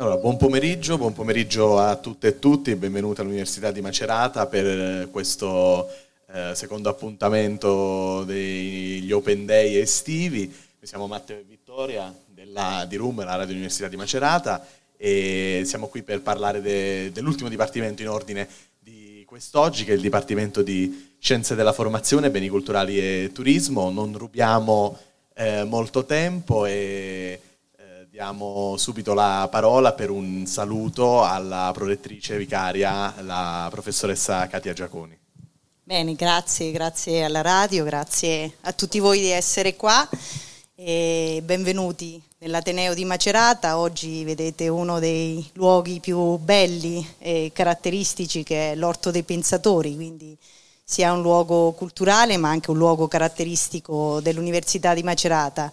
Allora, buon pomeriggio, buon pomeriggio a tutte e tutti, benvenuti all'Università di Macerata per questo eh, secondo appuntamento degli Open Day estivi. Noi siamo Matteo e Vittoria della, di RUM, la Radio Università di Macerata, e siamo qui per parlare de, dell'ultimo dipartimento in ordine di quest'oggi, che è il Dipartimento di Scienze della Formazione, Beni Culturali e Turismo. Non rubiamo eh, molto tempo e Diamo subito la parola per un saluto alla prorettrice vicaria, la professoressa Katia Giaconi. Bene, grazie, grazie alla radio, grazie a tutti voi di essere qua e benvenuti nell'Ateneo di Macerata. Oggi vedete uno dei luoghi più belli e caratteristici che è l'Orto dei Pensatori, quindi sia un luogo culturale ma anche un luogo caratteristico dell'Università di Macerata.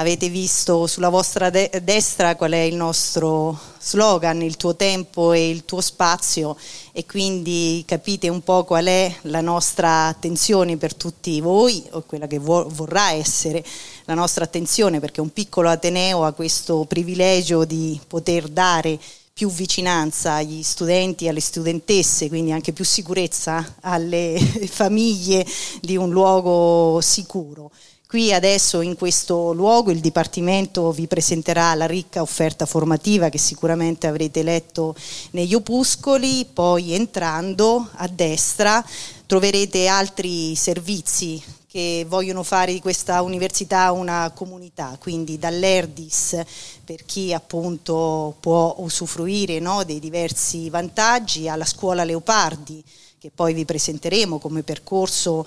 Avete visto sulla vostra de- destra qual è il nostro slogan, il tuo tempo e il tuo spazio e quindi capite un po' qual è la nostra attenzione per tutti voi o quella che vo- vorrà essere la nostra attenzione perché un piccolo Ateneo ha questo privilegio di poter dare più vicinanza agli studenti alle studentesse, quindi anche più sicurezza alle famiglie di un luogo sicuro. Qui adesso in questo luogo il Dipartimento vi presenterà la ricca offerta formativa che sicuramente avrete letto negli opuscoli, poi entrando a destra troverete altri servizi che vogliono fare di questa università una comunità, quindi dall'ERDIS per chi appunto può usufruire no, dei diversi vantaggi alla scuola Leopardi che poi vi presenteremo come percorso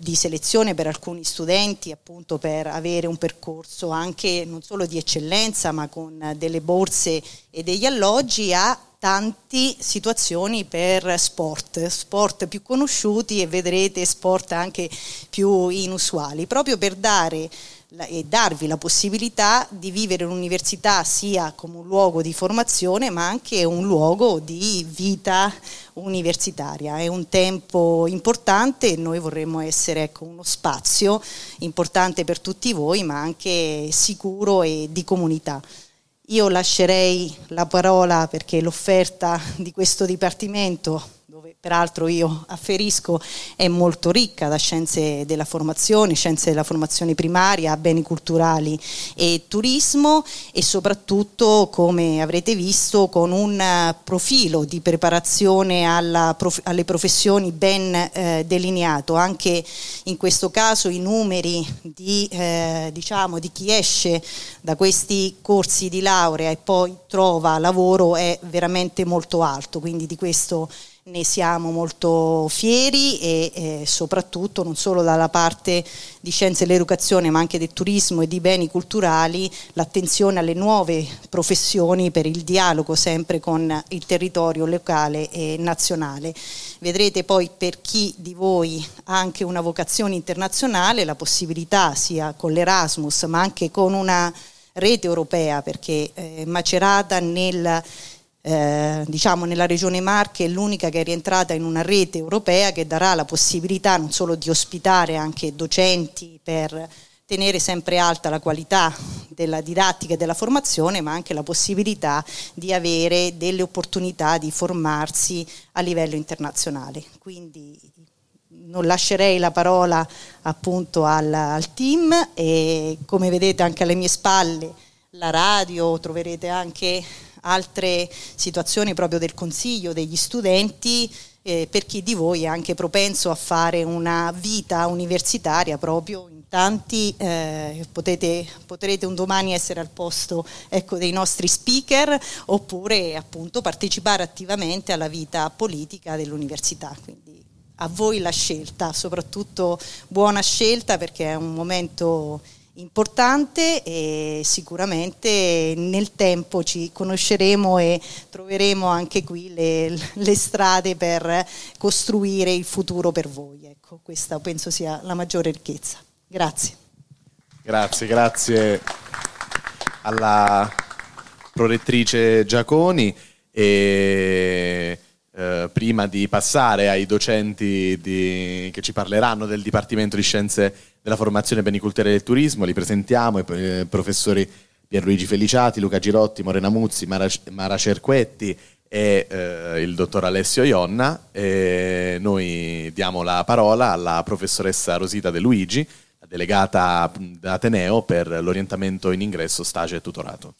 di selezione per alcuni studenti appunto per avere un percorso anche non solo di eccellenza ma con delle borse e degli alloggi a tante situazioni per sport, sport più conosciuti e vedrete sport anche più inusuali, proprio per dare e darvi la possibilità di vivere l'università sia come un luogo di formazione ma anche un luogo di vita universitaria. È un tempo importante e noi vorremmo essere ecco, uno spazio importante per tutti voi ma anche sicuro e di comunità. Io lascerei la parola perché l'offerta di questo Dipartimento peraltro io afferisco, è molto ricca da scienze della formazione, scienze della formazione primaria, beni culturali e turismo e soprattutto, come avrete visto, con un profilo di preparazione alla, alle professioni ben eh, delineato. Anche in questo caso i numeri di, eh, diciamo, di chi esce da questi corsi di laurea e poi trova lavoro è veramente molto alto, quindi di questo ne siamo molto fieri e, e, soprattutto non solo dalla parte di scienze dell'educazione ma anche del turismo e di beni culturali l'attenzione alle nuove professioni per il dialogo sempre con il territorio locale e nazionale. Vedrete poi per chi di voi ha anche una vocazione internazionale la possibilità sia con l'Erasmus ma anche con una rete europea perché eh, Macerata nel eh, diciamo nella regione Marche è l'unica che è rientrata in una rete europea che darà la possibilità non solo di ospitare anche docenti per tenere sempre alta la qualità della didattica e della formazione, ma anche la possibilità di avere delle opportunità di formarsi a livello internazionale. Quindi non lascerei la parola appunto al, al team e come vedete anche alle mie spalle la radio, troverete anche altre situazioni proprio del consiglio degli studenti eh, per chi di voi è anche propenso a fare una vita universitaria proprio in tanti, eh, potete, potrete un domani essere al posto ecco, dei nostri speaker oppure appunto partecipare attivamente alla vita politica dell'università. Quindi a voi la scelta, soprattutto buona scelta perché è un momento importante e sicuramente nel tempo ci conosceremo e troveremo anche qui le, le strade per costruire il futuro per voi. Ecco, questa penso sia la maggiore ricchezza. Grazie. Grazie, grazie alla prorettrice Giaconi e eh, prima di passare ai docenti di, che ci parleranno del Dipartimento di Scienze della Formazione Beni Culturali del Turismo, li presentiamo, i eh, professori Pierluigi Feliciati, Luca Girotti, Morena Muzzi, Mara, Mara Cerquetti e eh, il dottor Alessio Ionna. E noi diamo la parola alla professoressa Rosita De Luigi, delegata d'Ateneo per l'orientamento in ingresso, stage e tutorato.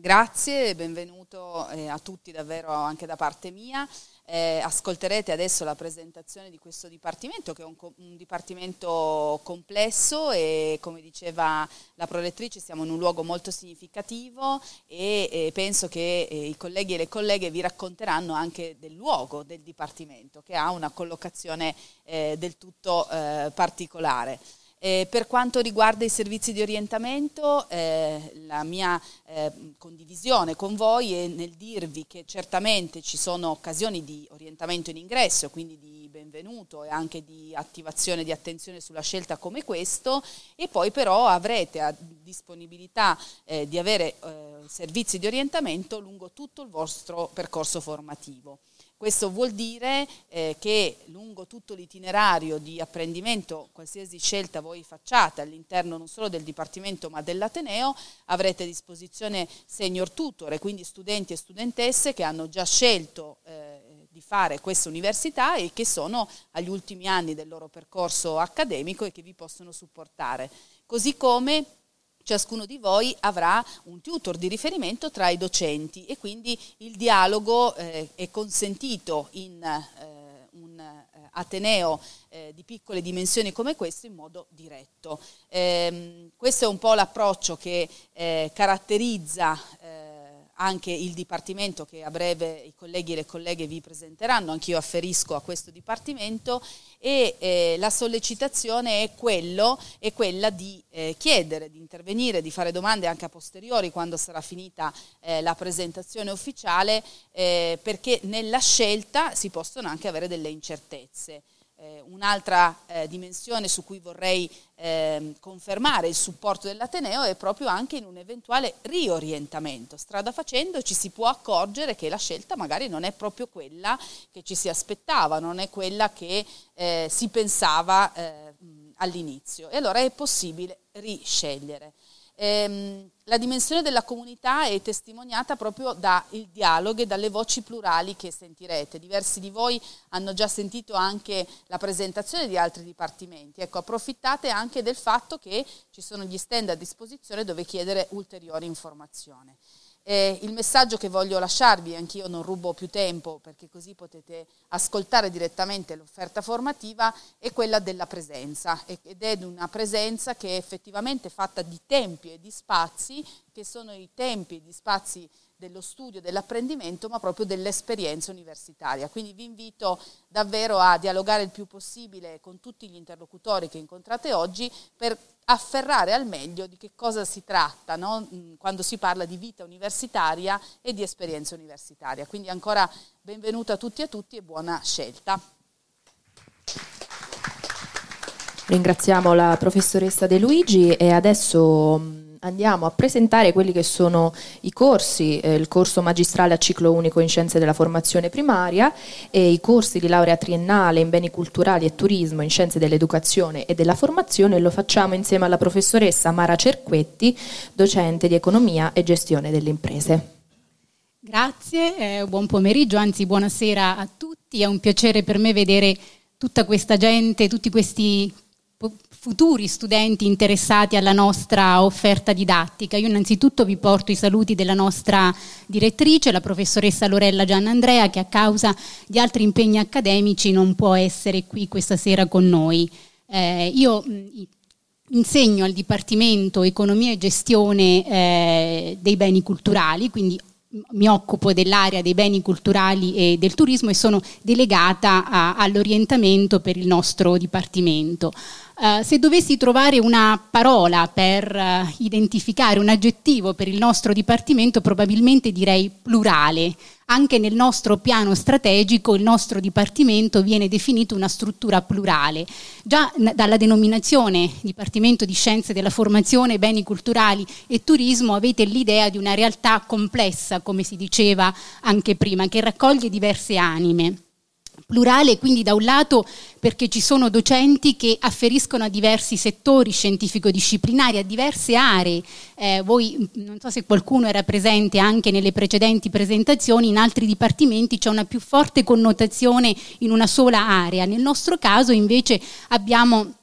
Grazie, benvenuto eh, a tutti davvero anche da parte mia. Eh, ascolterete adesso la presentazione di questo dipartimento che è un, un, dipartimento complesso e come diceva la prolettrice siamo in un luogo molto significativo e, e penso che eh, i colleghi e le colleghe vi racconteranno anche del luogo del dipartimento che ha una collocazione eh, del tutto eh, particolare. Eh, per quanto riguarda i servizi di orientamento, eh, la mia eh, condivisione con voi è nel dirvi che certamente ci sono occasioni di orientamento in ingresso, quindi di benvenuto e anche di attivazione di attenzione sulla scelta come questo, e poi però avrete a disponibilità eh, di avere eh, servizi di orientamento lungo tutto il vostro percorso formativo. Questo vuol dire eh, che lungo tutto l'itinerario di apprendimento, qualsiasi scelta voi facciate all'interno non solo del Dipartimento ma dell'Ateneo, avrete a disposizione senior tutor e quindi studenti e studentesse che hanno già scelto eh, di fare questa università e che sono agli ultimi anni del loro percorso accademico e che vi possono supportare. Così come ciascuno di voi avrà un tutor di riferimento tra i docenti e quindi il dialogo eh, è consentito in eh, un eh, ateneo eh, di piccole dimensioni come questo in modo diretto. Ehm, questo è un po' l'approccio che eh, caratterizza eh, anche il Dipartimento che a breve i colleghi e le colleghe vi presenteranno, anch'io afferisco a questo Dipartimento e eh, la sollecitazione è, quello, è quella di eh, chiedere, di intervenire, di fare domande anche a posteriori quando sarà finita eh, la presentazione ufficiale eh, perché nella scelta si possono anche avere delle incertezze. Eh, un'altra eh, dimensione su cui vorrei eh, confermare il supporto dell'Ateneo è proprio anche in un eventuale riorientamento. Strada facendo ci si può accorgere che la scelta magari non è proprio quella che ci si aspettava, non è quella che eh, si pensava eh, all'inizio e allora è possibile riscegliere. Ehm, la dimensione della comunità è testimoniata proprio dal dialogo e dalle voci plurali che sentirete. Diversi di voi hanno già sentito anche la presentazione di altri dipartimenti. Ecco, approfittate anche del fatto che ci sono gli stand a disposizione dove chiedere ulteriori informazioni. Eh, il messaggio che voglio lasciarvi, anch'io non rubo più tempo perché così potete ascoltare direttamente l'offerta formativa, è quella della presenza ed è una presenza che è effettivamente fatta di tempi e di spazi che sono i tempi e gli spazi dello studio, dell'apprendimento, ma proprio dell'esperienza universitaria. Quindi vi invito davvero a dialogare il più possibile con tutti gli interlocutori che incontrate oggi per afferrare al meglio di che cosa si tratta no? Mm, quando si parla di vita universitaria e di esperienza universitaria. Quindi ancora benvenuto a tutti e a tutti e buona scelta. Ringraziamo la professoressa De Luigi e adesso mm, andiamo a presentare quelli che sono i corsi, eh, il corso magistrale a ciclo unico in scienze della formazione primaria e i corsi di laurea triennale in beni culturali e turismo in scienze dell'educazione e della formazione lo facciamo insieme alla professoressa Mara Cerquetti, docente di economia e gestione delle imprese. Grazie, eh, buon pomeriggio, anzi buonasera a tutti, è un piacere per me vedere tutta questa gente, tutti questi futuri studenti interessati alla nostra offerta didattica. Io innanzitutto vi porto i saluti della nostra direttrice, la professoressa Lorella Giannandrea, che a causa di altri impegni accademici non può essere qui questa sera con noi. Eh, io insegno al Dipartimento Economia e Gestione eh, dei Beni Culturali, quindi mi occupo dell'area dei beni culturali e del turismo e sono delegata a, all'orientamento per il nostro dipartimento. Uh, se dovessi trovare una parola per uh, identificare un aggettivo per il nostro dipartimento, probabilmente direi plurale. Anche nel nostro piano strategico il nostro dipartimento viene definito una struttura plurale. Già n- dalla denominazione Dipartimento di Scienze della Formazione, Beni Culturali e Turismo avete l'idea di una realtà complessa, come si diceva anche prima, che raccoglie diverse anime. Plurale quindi da un lato perché ci sono docenti che afferiscono a diversi settori scientifico-disciplinari, a diverse aree. Eh, voi, non so se qualcuno era presente anche nelle precedenti presentazioni, in altri dipartimenti c'è una più forte connotazione in una sola area. Nel nostro caso invece abbiamo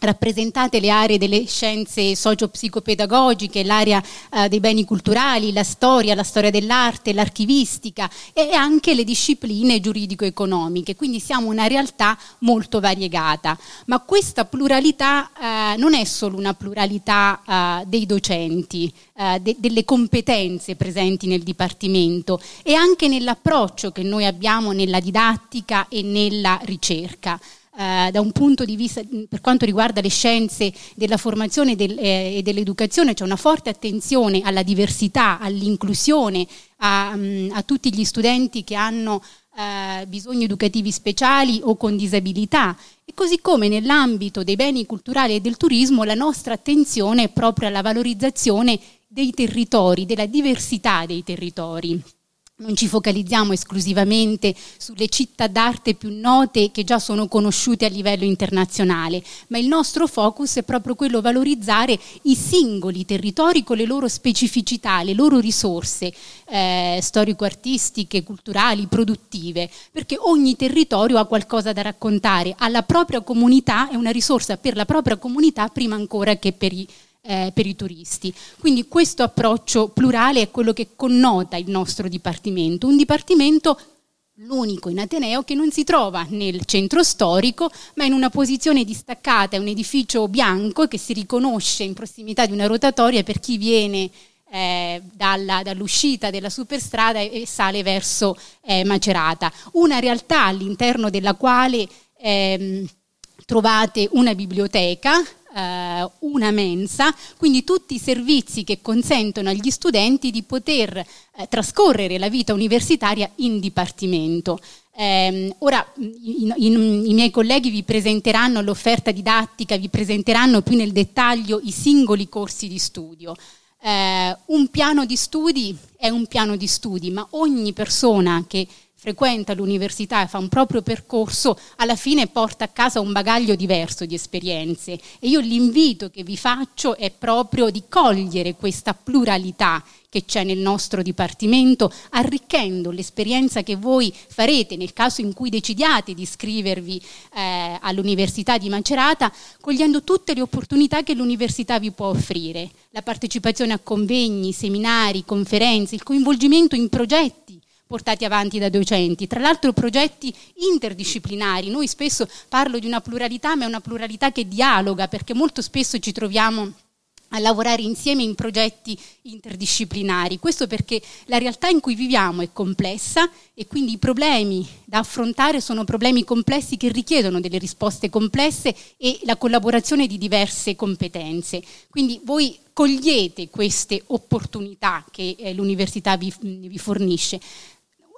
rappresentate le aree delle scienze socio-psicopedagogiche, l'area eh, dei beni culturali, la storia, la storia dell'arte, l'archivistica e anche le discipline giuridico-economiche, quindi siamo una realtà molto variegata. Ma questa pluralità eh, non è solo una pluralità eh, dei docenti, eh, de- delle competenze presenti nel Dipartimento, è anche nell'approccio che noi abbiamo nella didattica e nella ricerca eh, da un punto di vista, per quanto riguarda le scienze della formazione del, eh, e dell'educazione, c'è una forte attenzione alla diversità, all'inclusione, a, mm, a tutti gli studenti che hanno eh, bisogni educativi speciali o con disabilità. E così come nell'ambito dei beni culturali e del turismo la nostra attenzione è proprio alla valorizzazione dei territori, della diversità dei territori non ci focalizziamo esclusivamente sulle città d'arte più note che già sono conosciute a livello internazionale, ma il nostro focus è proprio quello valorizzare i singoli territori con le loro specificità, le loro risorse eh, storico-artistiche, culturali, produttive, perché ogni territorio ha qualcosa da raccontare, alla propria comunità è una risorsa per la propria comunità prima ancora che per i eh, per i turisti. Quindi questo approccio plurale è quello che connota il nostro dipartimento, un dipartimento l'unico in Ateneo che non si trova nel centro storico, ma in una posizione distaccata, è un edificio bianco che si riconosce in prossimità di una rotatoria per chi viene eh, dalla, dall'uscita della superstrada e, sale verso eh, Macerata. Una realtà all'interno della quale ehm, trovate una biblioteca eh, una mensa, quindi tutti i servizi che consentono agli studenti di poter eh, trascorrere la vita universitaria in dipartimento. Eh, ora i, i, i, miei colleghi vi presenteranno l'offerta didattica, vi presenteranno più nel dettaglio i singoli corsi di studio. Eh, un piano di studi è un piano di studi, ma ogni persona che frequenta l'università e fa un proprio percorso, alla fine porta a casa un bagaglio diverso di esperienze. E io l'invito che vi faccio è proprio di cogliere questa pluralità che c'è nel nostro dipartimento, arricchendo l'esperienza che voi farete nel caso in cui decidiate di iscrivervi eh, all'Università di Macerata, cogliendo tutte le opportunità che l'università vi può offrire, la partecipazione a convegni, seminari, conferenze, il coinvolgimento in progetti portati avanti da docenti, tra l'altro progetti interdisciplinari. Noi spesso parlo di una pluralità, ma è una pluralità che dialoga, perché molto spesso ci troviamo a lavorare insieme in progetti interdisciplinari. Questo perché la realtà in cui viviamo è complessa e quindi i problemi da affrontare sono problemi complessi che richiedono delle risposte complesse e la collaborazione di diverse competenze. Quindi voi cogliete queste opportunità che eh, l'università vi, vi fornisce.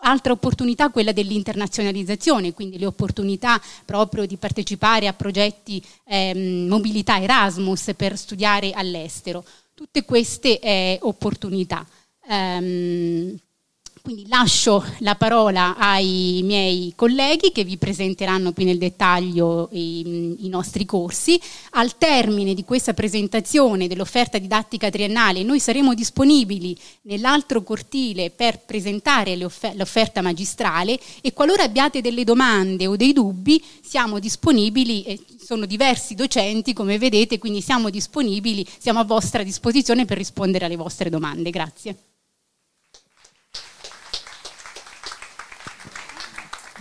Altra opportunità quella dell'internazionalizzazione, quindi le opportunità proprio di partecipare a progetti ehm, mobilità Erasmus per studiare all'estero. Tutte queste eh, opportunità. Um, quindi lascio la parola ai miei colleghi che vi presenteranno più nel dettaglio i, i, nostri corsi. Al termine di questa presentazione dell'offerta didattica triennale noi saremo disponibili nell'altro cortile per presentare l'offerta magistrale e qualora abbiate delle domande o dei dubbi siamo disponibili, eh, sono diversi docenti come vedete, quindi siamo disponibili, siamo a vostra disposizione per rispondere alle vostre domande. Grazie.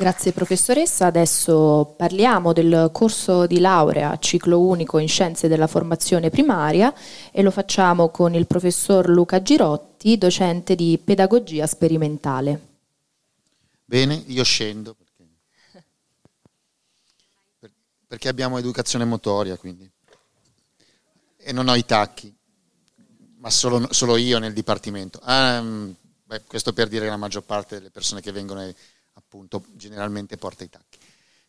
Grazie professoressa, adesso parliamo del corso di laurea ciclo unico in scienze della formazione primaria e lo facciamo con il professor Luca Girotti, docente di pedagogia sperimentale. Bene, io scendo perché, perché abbiamo educazione motoria quindi e non ho i tacchi, ma solo, solo io nel dipartimento. Ah, beh, questo per dire che la maggior parte delle persone che vengono appunto generalmente porta i tacchi.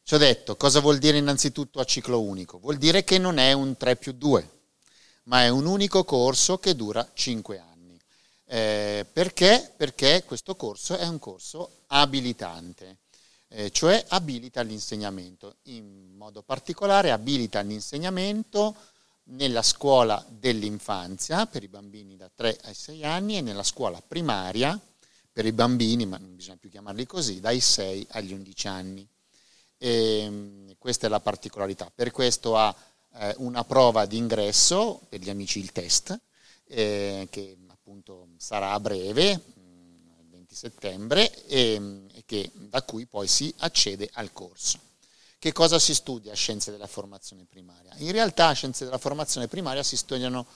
Ci ho detto, cosa vuol dire innanzitutto a ciclo unico? Vuol dire che non è un 3 più 2, ma è un unico corso che dura 5 anni. Eh, perché? Perché questo corso è un corso abilitante. eh, cioè abilita l'insegnamento, in modo particolare abilita l'insegnamento nella scuola dell'infanzia per i bambini da 3 ai 6 anni e nella scuola primaria per i bambini, ma non bisogna più chiamarli così, dai 6 agli 11 anni. E, ehm, questa è la particolarità. Per questo ha eh, una prova d'ingresso per gli amici il test, eh, che appunto sarà a breve, il 20 settembre, e, e che, da cui poi si accede al corso. Che cosa si studia a Scienze della Formazione Primaria? In realtà a Scienze della Formazione Primaria si studiano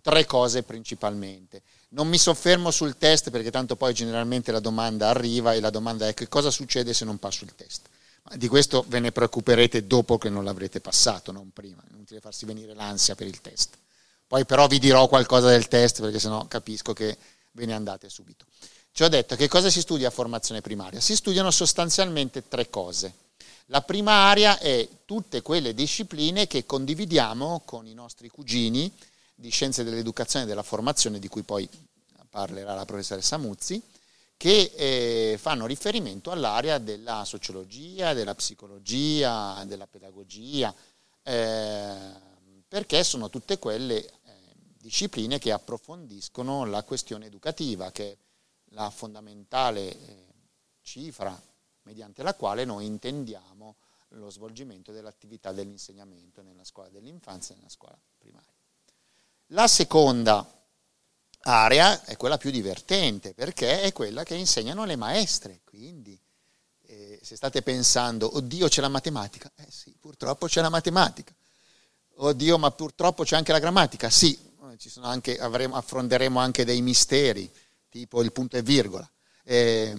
tre cose principalmente. Non mi soffermo sul test perché tanto poi generalmente la domanda arriva e la domanda è che cosa succede se non passo il test. Ma di questo ve ne preoccuperete dopo che non l'avrete passato, non prima. È inutile farsi venire l'ansia per il test. Poi però vi dirò qualcosa del test perché sennò capisco che ve ne andate subito. Ci ho detto che cosa si studia a formazione primaria? Si studiano sostanzialmente tre cose. La prima area è tutte quelle discipline che condividiamo con i nostri cugini di scienze dell'educazione e della formazione, di cui poi parlerà la professoressa Muzzi, che eh, fanno riferimento all'area della sociologia, della psicologia, della pedagogia, eh, perché sono tutte quelle eh, discipline che approfondiscono la questione educativa, che è la fondamentale eh, cifra mediante la quale noi intendiamo lo svolgimento dell'attività dell'insegnamento nella scuola dell'infanzia e nella scuola primaria. La seconda area è quella più divertente perché è quella che insegnano le maestre, quindi eh, se state pensando, oddio c'è la matematica, eh sì, purtroppo c'è la matematica, oddio ma purtroppo c'è anche la grammatica, sì, anche, avremo, affronteremo anche dei misteri, tipo il punto e virgola, eh,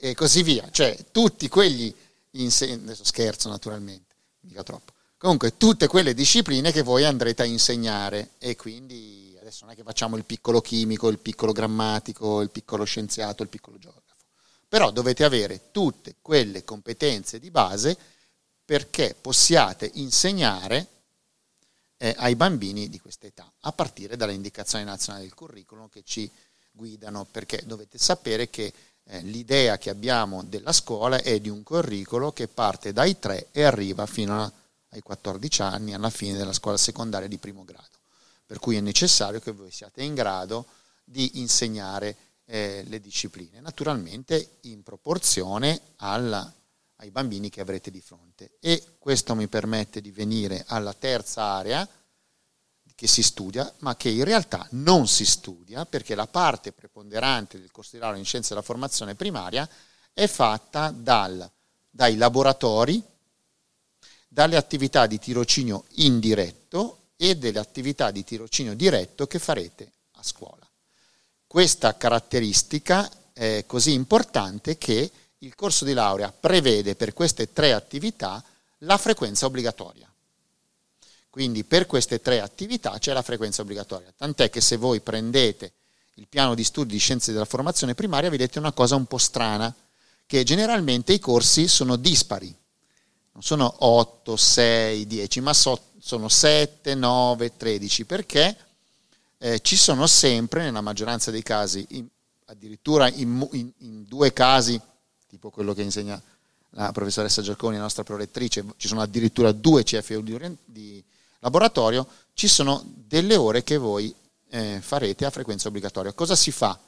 e così via, cioè tutti quegli insegnanti, adesso scherzo naturalmente, mica troppo, Comunque, tutte quelle discipline che voi andrete a insegnare. E quindi adesso non è che facciamo il piccolo chimico, il piccolo grammatico, il piccolo scienziato, il piccolo geografo, però dovete avere tutte quelle competenze di base perché possiate insegnare eh, ai bambini di questa età, a partire dalle indicazioni nazionali del curriculum che ci guidano, perché dovete sapere che eh, l'idea che abbiamo della scuola è di un curriculum che parte dai 3 e arriva fino a ai 14 anni, alla fine della scuola secondaria di primo grado. Per cui è necessario che voi siate in grado di insegnare eh, le discipline, naturalmente in proporzione alla, ai bambini che avrete di fronte. E questo mi permette di venire alla terza area che si studia, ma che in realtà non si studia perché la parte preponderante del laurea in scienze della formazione primaria è fatta dal, dai laboratori dalle attività di tirocinio indiretto e delle attività di tirocinio diretto che farete a scuola. Questa caratteristica è così importante che il corso di laurea prevede per queste tre attività la frequenza obbligatoria. Quindi per queste tre attività c'è la frequenza obbligatoria, tant'è che se voi prendete il piano di studi di scienze della formazione primaria vedete una cosa un po' strana, che generalmente i corsi sono dispari, non sono 8, 6, 10, ma so, sono 7, 9, 13, perché eh, ci sono sempre, nella maggioranza dei casi, in, addirittura in, in, in, due casi, tipo quello che insegna la professoressa Giacconi, la nostra prolettrice, ci sono addirittura due CFU di, di laboratorio, ci sono delle ore che voi eh, farete a frequenza obbligatoria. Cosa si fa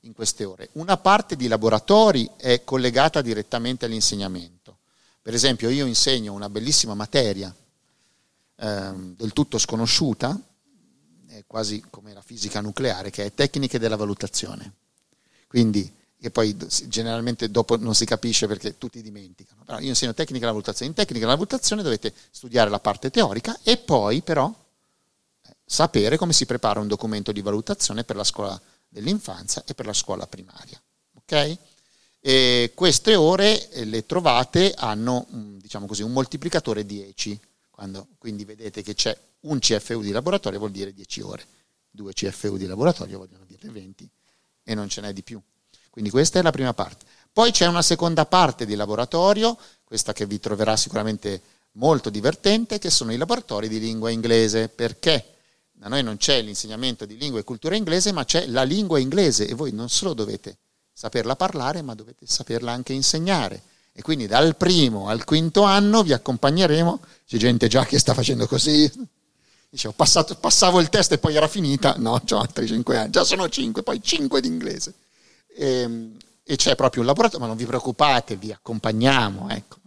in queste ore? Una parte di laboratori è collegata direttamente all'insegnamento per esempio io insegno una bellissima materia eh, del tutto sconosciuta, quasi come la fisica nucleare, che è tecniche della valutazione. Quindi, che poi generalmente dopo non si capisce perché tutti dimenticano. Però io insegno tecnica della valutazione. In tecnica della valutazione dovete studiare la parte teorica e poi però eh, sapere come si prepara un documento di valutazione per la scuola dell'infanzia e per la scuola primaria. Ok? E queste ore eh, le trovate hanno diciamo così, un moltiplicatore 10, quando, quindi vedete che c'è un CFU di laboratorio vuol dire 10 ore, due CFU di laboratorio vogliono dire 20 e non ce n'è di più. Quindi questa è la prima parte. Poi c'è una seconda parte di laboratorio, questa che vi troverà sicuramente molto divertente, che sono i laboratori di lingua inglese, perché da noi non c'è l'insegnamento di lingua e cultura inglese, ma c'è la lingua inglese e voi non solo dovete saperla parlare, ma dovete saperla anche insegnare. E quindi dal primo al quinto anno vi accompagneremo, c'è gente già che sta facendo così, dicevo passato, passavo il test e poi era finita, no, ho altri cinque anni, già sono cinque, poi cinque di inglese. E, ehm, e c'è proprio un laboratorio, ma non vi preoccupate, vi accompagniamo, ecco,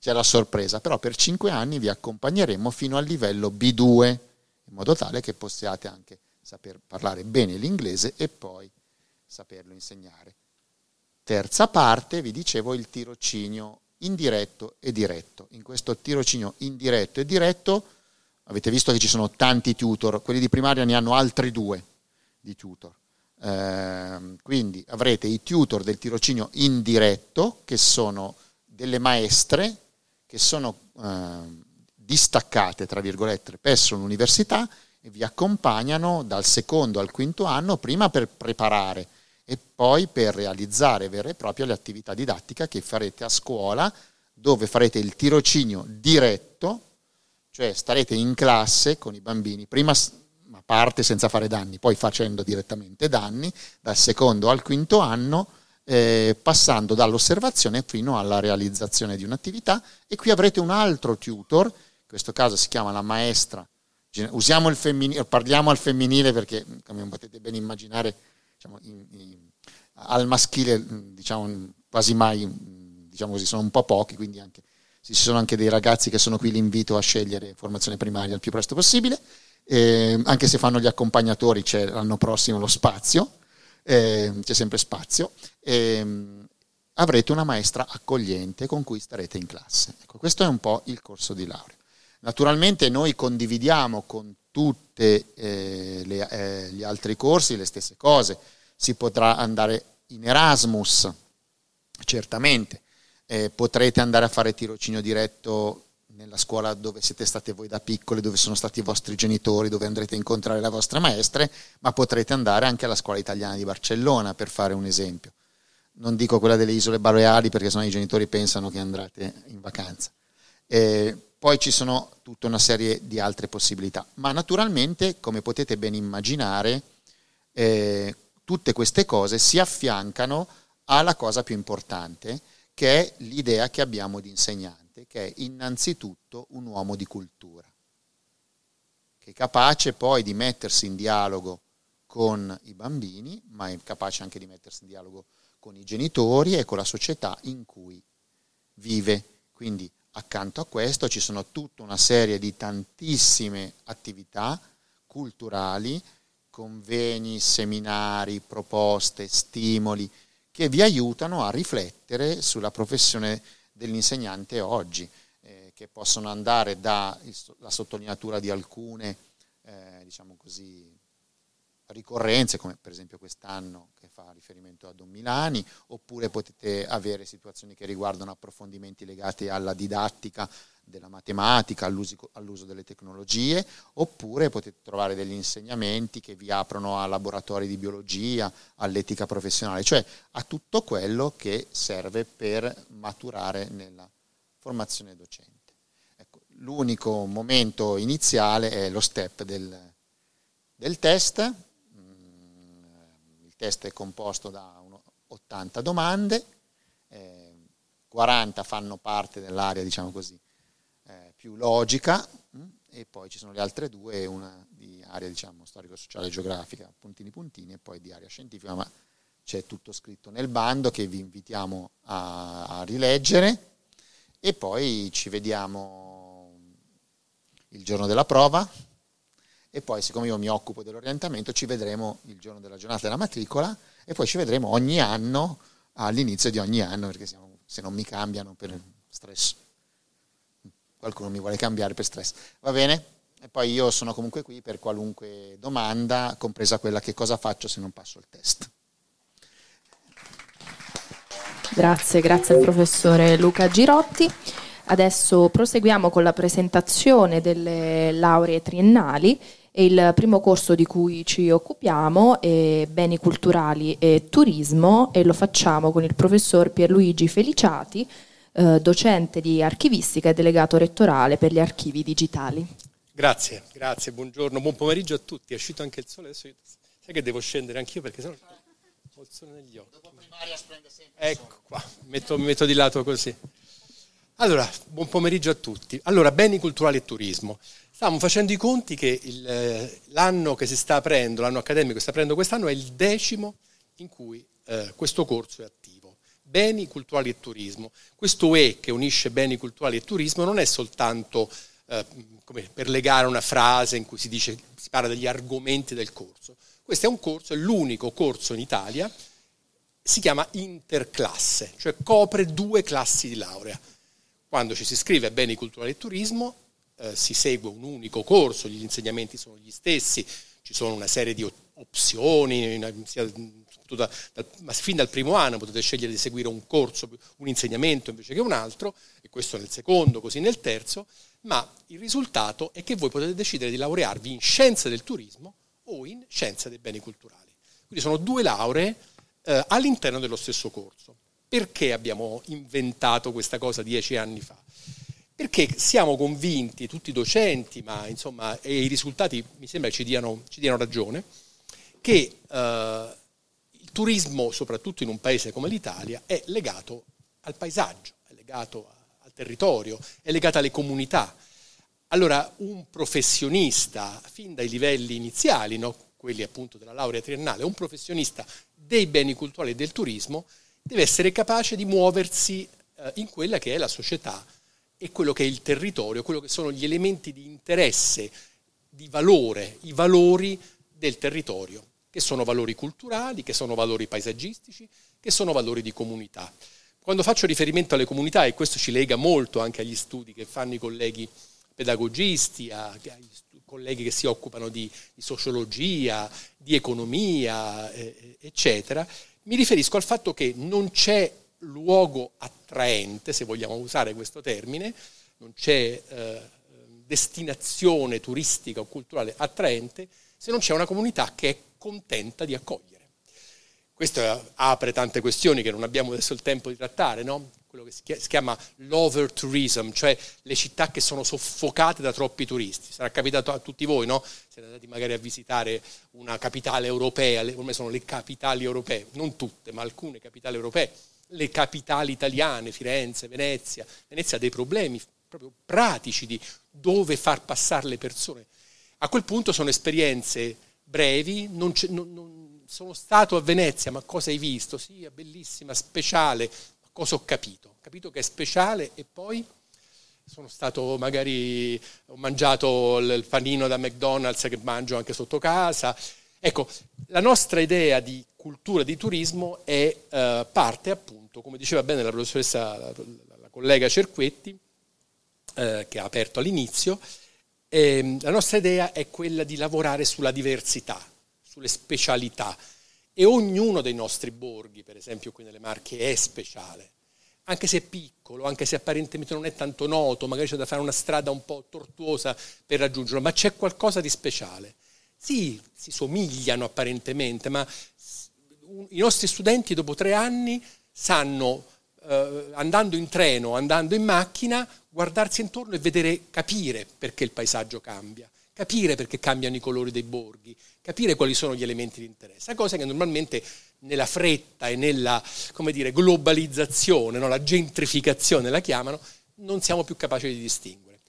c'è la sorpresa, però per cinque anni vi accompagneremo fino al livello B2, in modo tale che possiate anche saper parlare bene l'inglese e poi saperlo insegnare. Terza parte, vi dicevo, il tirocinio indiretto e diretto. In questo tirocinio indiretto e diretto avete visto che ci sono tanti tutor, quelli di primaria ne hanno altri due di tutor. Eh, quindi avrete i tutor del tirocinio indiretto, che sono delle maestre che sono eh, distaccate, tra virgolette, presso l'università e vi accompagnano dal secondo al quinto anno, prima per preparare e poi per realizzare vere e proprie le attività didattiche che farete a scuola, dove farete il tirocinio diretto, cioè starete in classe con i bambini, prima a parte senza fare danni, poi facendo direttamente danni, dal secondo al quinto anno, eh, passando dall'osservazione fino alla realizzazione di un'attività. E qui avrete un altro tutor, in questo caso si chiama la maestra, usiamo il femminile, parliamo al femminile perché come potete ben immaginare diciamo, in, in, al maschile diciamo, quasi mai diciamo così, sono un po' pochi, quindi anche, ci sono anche dei ragazzi che sono qui, li invito a scegliere formazione primaria il più presto possibile, eh, anche se fanno gli accompagnatori c'è l'anno prossimo lo spazio, eh, c'è sempre spazio, eh, avrete una maestra accogliente con cui starete in classe. Ecco, questo è un po' il corso di laurea. Naturalmente noi condividiamo con tutti eh, eh, gli altri corsi le stesse cose, si potrà andare in Erasmus, certamente, eh, potrete andare a fare tirocinio diretto nella scuola dove siete state voi da piccoli, dove sono stati i vostri genitori, dove andrete a incontrare le vostre maestre, ma potrete andare anche alla scuola italiana di Barcellona, per fare un esempio. Non dico quella delle isole Baleari perché sennò i genitori pensano che andrete in vacanza. Eh, poi ci sono tutta una serie di altre possibilità, ma naturalmente, come potete ben immaginare, eh, tutte queste cose si affiancano alla cosa più importante, che è l'idea che abbiamo di insegnare importante che è innanzitutto un uomo di cultura, che è capace poi di mettersi in dialogo con i bambini, ma è capace anche di mettersi in dialogo con i genitori e con la società in cui vive. Quindi accanto a questo ci sono tutta una serie di tantissime attività culturali, convegni, seminari, proposte, stimoli che vi aiutano a riflettere sulla professione dell'insegnante oggi, eh, che possono andare dalla sottolineatura di alcune eh, diciamo così, ricorrenze, come per esempio quest'anno che fa riferimento a Don Milani, oppure potete avere situazioni che riguardano approfondimenti legati alla didattica della matematica, all'uso, delle tecnologie, oppure potete trovare degli insegnamenti che vi aprono a laboratori di biologia, all'etica professionale, cioè a tutto quello che serve per maturare nella formazione docente. Ecco, l'unico momento iniziale è lo step del, del test, il test è composto da 80 domande, eh, 40 fanno parte dell'area, diciamo così, più logica mm, e poi ci sono le altre due, una di area diciamo, storico-sociale e geografica, puntini puntini, e poi di area scientifica, ma c'è tutto scritto nel bando che vi invitiamo a, a rileggere. E poi ci vediamo il giorno della prova e poi siccome io mi occupo dell'orientamento ci vedremo il giorno della giornata della matricola e poi ci vedremo ogni anno all'inizio di ogni anno perché siamo, se non mi cambiano per stress qualcuno mi vuole cambiare per stress. Va bene? E poi io sono comunque qui per qualunque domanda, compresa quella che cosa faccio se non passo il test. Grazie, grazie al professore Luca Girotti. Adesso proseguiamo con la presentazione delle lauree triennali il primo corso di cui ci occupiamo è Beni culturali e turismo e lo facciamo con il professor Pierluigi Feliciati, eh, docente di archivistica e delegato rettorale per gli archivi digitali. Grazie, grazie, buongiorno, buon pomeriggio a tutti. È uscito anche il sole, adesso io, sai che devo scendere anch'io perché sennò ho il sole negli occhi. Ecco qua, metto, mi metto di lato così. Allora, buon pomeriggio a tutti. Allora, beni culturali e turismo. Stavamo facendo i conti che il, eh, l'anno che si sta aprendo, l'anno accademico che si sta aprendo quest'anno è il decimo in cui eh, questo corso è attivo. Beni culturali e turismo. Questo E che unisce beni culturali e turismo non è soltanto eh, per legare una frase in cui si, dice, si parla degli argomenti del corso. Questo è un corso, è l'unico corso in Italia, si chiama interclasse, cioè copre due classi di laurea. Quando ci si iscrive a beni culturali e turismo eh, si segue un unico corso, gli insegnamenti sono gli stessi, ci sono una serie di opzioni, sia, da, dal, ma fin dal primo anno potete scegliere di seguire un corso, un insegnamento invece che un altro, e questo nel secondo, così nel terzo, ma il risultato è che voi potete decidere di laurearvi in scienze del turismo o in scienze dei beni culturali. Quindi sono due lauree eh, all'interno dello stesso corso. Perché abbiamo inventato questa cosa dieci anni fa? Perché siamo convinti, tutti i docenti, ma insomma, e i risultati mi sembra ci diano, ci diano ragione, che eh, il turismo, soprattutto in un paese come l'Italia, è legato al paesaggio, è legato al territorio, è legato alle comunità. Allora un professionista, fin dai livelli iniziali, no? quelli appunto della laurea triennale, un professionista dei beni culturali e del turismo, deve essere capace di muoversi eh, in quella che è la società e quello che è il territorio, quello che sono gli elementi di interesse, di valore, i valori del territorio, che sono valori culturali, che sono valori paesaggistici, che sono valori di comunità. Quando faccio riferimento alle comunità, e questo ci lega molto anche agli studi che fanno i colleghi pedagogisti, agli colleghi che si occupano di, di sociologia, di economia, eh, eccetera, mi riferisco al fatto che non c'è luogo attraente, se vogliamo usare questo termine, non c'è eh, destinazione turistica o culturale attraente se non c'è una comunità che è contenta di accogliere. Questo apre tante questioni che non abbiamo adesso il tempo di trattare, no? quello che si chiama l'over tourism, cioè le città che sono soffocate da troppi turisti. Sarà capitato a tutti voi, no? Siete andati magari a visitare una capitale europea, ormai sono le capitali europee, non tutte, ma alcune capitali europee le capitali italiane, Firenze, Venezia. Venezia ha dei problemi proprio pratici di dove far passare le persone. A quel punto sono esperienze brevi, non non, non, sono stato a Venezia, ma cosa hai visto? Sì, è bellissima, speciale, ma cosa ho capito? Ho capito che è speciale e poi sono stato magari, ho mangiato il panino da McDonald's che mangio anche sotto casa. Ecco, la nostra idea di cultura di turismo è eh, parte appunto, come diceva bene la professoressa, la, la collega Cerquetti, eh, che ha aperto all'inizio, eh, la nostra idea è quella di lavorare sulla diversità, sulle specialità e ognuno dei nostri borghi, per esempio qui nelle Marche, è speciale, anche se è piccolo, anche se apparentemente non è tanto noto, magari c'è da fare una strada un po' tortuosa per raggiungerlo, ma c'è qualcosa di speciale. Sì, si somigliano apparentemente, ma i nostri studenti dopo tre anni sanno, eh, andando in treno, andando in macchina, guardarsi intorno e vedere, capire perché il paesaggio cambia, capire perché cambiano i colori dei borghi, capire quali sono gli elementi di interesse, cosa che normalmente nella fretta e nella dire, globalizzazione, no? la gentrificazione la chiamano, non siamo più capaci di distinguere.